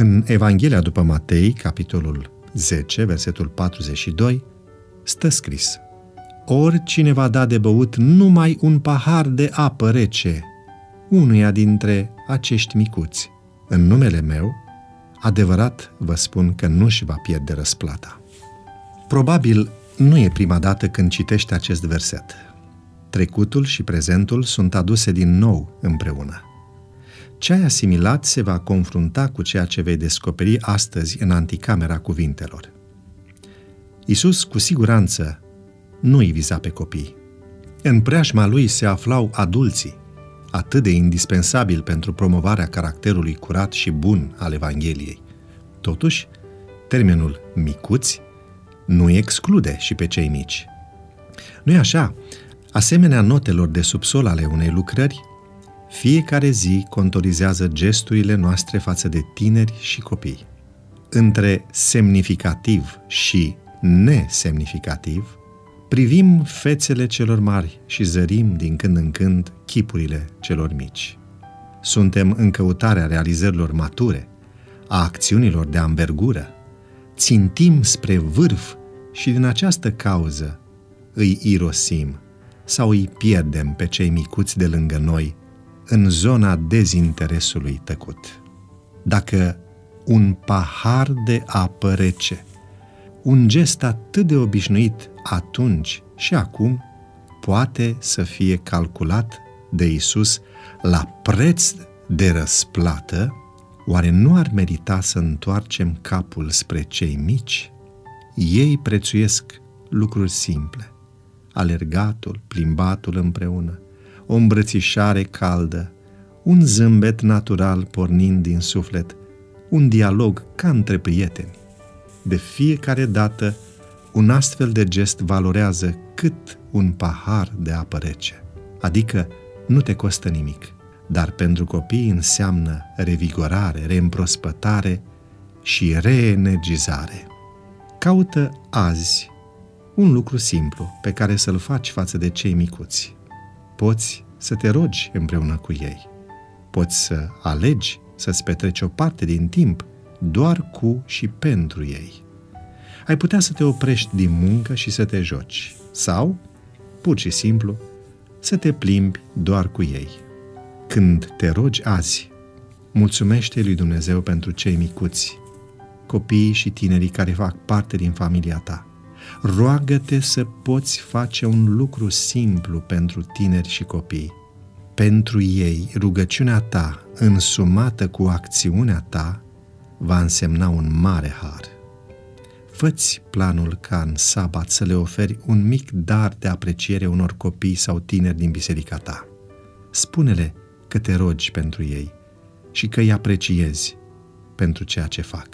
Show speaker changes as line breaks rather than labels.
În Evanghelia după Matei, capitolul 10, versetul 42, stă scris Oricine va da de băut numai un pahar de apă rece, unuia dintre acești micuți, în numele meu, adevărat vă spun că nu-și va pierde răsplata. Probabil nu e prima dată când citești acest verset. Trecutul și prezentul sunt aduse din nou împreună. Ce ai asimilat se va confrunta cu ceea ce vei descoperi astăzi în anticamera cuvintelor. Isus, cu siguranță, nu îi viza pe copii. În preajma lui se aflau adulții, atât de indispensabil pentru promovarea caracterului curat și bun al Evangheliei. Totuși, termenul micuți nu exclude și pe cei mici. nu e așa? Asemenea notelor de subsol ale unei lucrări, fiecare zi contorizează gesturile noastre față de tineri și copii. Între semnificativ și nesemnificativ, privim fețele celor mari și zărim din când în când chipurile celor mici. Suntem în căutarea realizărilor mature, a acțiunilor de ambergură, țintim spre vârf și din această cauză îi irosim sau îi pierdem pe cei micuți de lângă noi în zona dezinteresului tăcut. Dacă un pahar de apă rece, un gest atât de obișnuit atunci și acum, poate să fie calculat de Isus la preț de răsplată, oare nu ar merita să întoarcem capul spre cei mici? Ei prețuiesc lucruri simple, alergatul, plimbatul împreună, o îmbrățișare caldă, un zâmbet natural pornind din suflet, un dialog ca între prieteni. De fiecare dată, un astfel de gest valorează cât un pahar de apă rece, adică nu te costă nimic, dar pentru copii înseamnă revigorare, reîmprospătare și reenergizare. Caută azi un lucru simplu pe care să-l faci față de cei micuți. Poți să te rogi împreună cu ei. Poți să alegi să-ți petreci o parte din timp doar cu și pentru ei. Ai putea să te oprești din muncă și să te joci. Sau, pur și simplu, să te plimbi doar cu ei. Când te rogi azi, mulțumește lui Dumnezeu pentru cei micuți copiii și tinerii care fac parte din familia ta. Roagă-te să poți face un lucru simplu pentru tineri și copii. Pentru ei, rugăciunea ta, însumată cu acțiunea ta, va însemna un mare har. Făți planul ca în sabat să le oferi un mic dar de apreciere unor copii sau tineri din biserica ta. Spune-le că te rogi pentru ei și că îi apreciezi pentru ceea ce fac.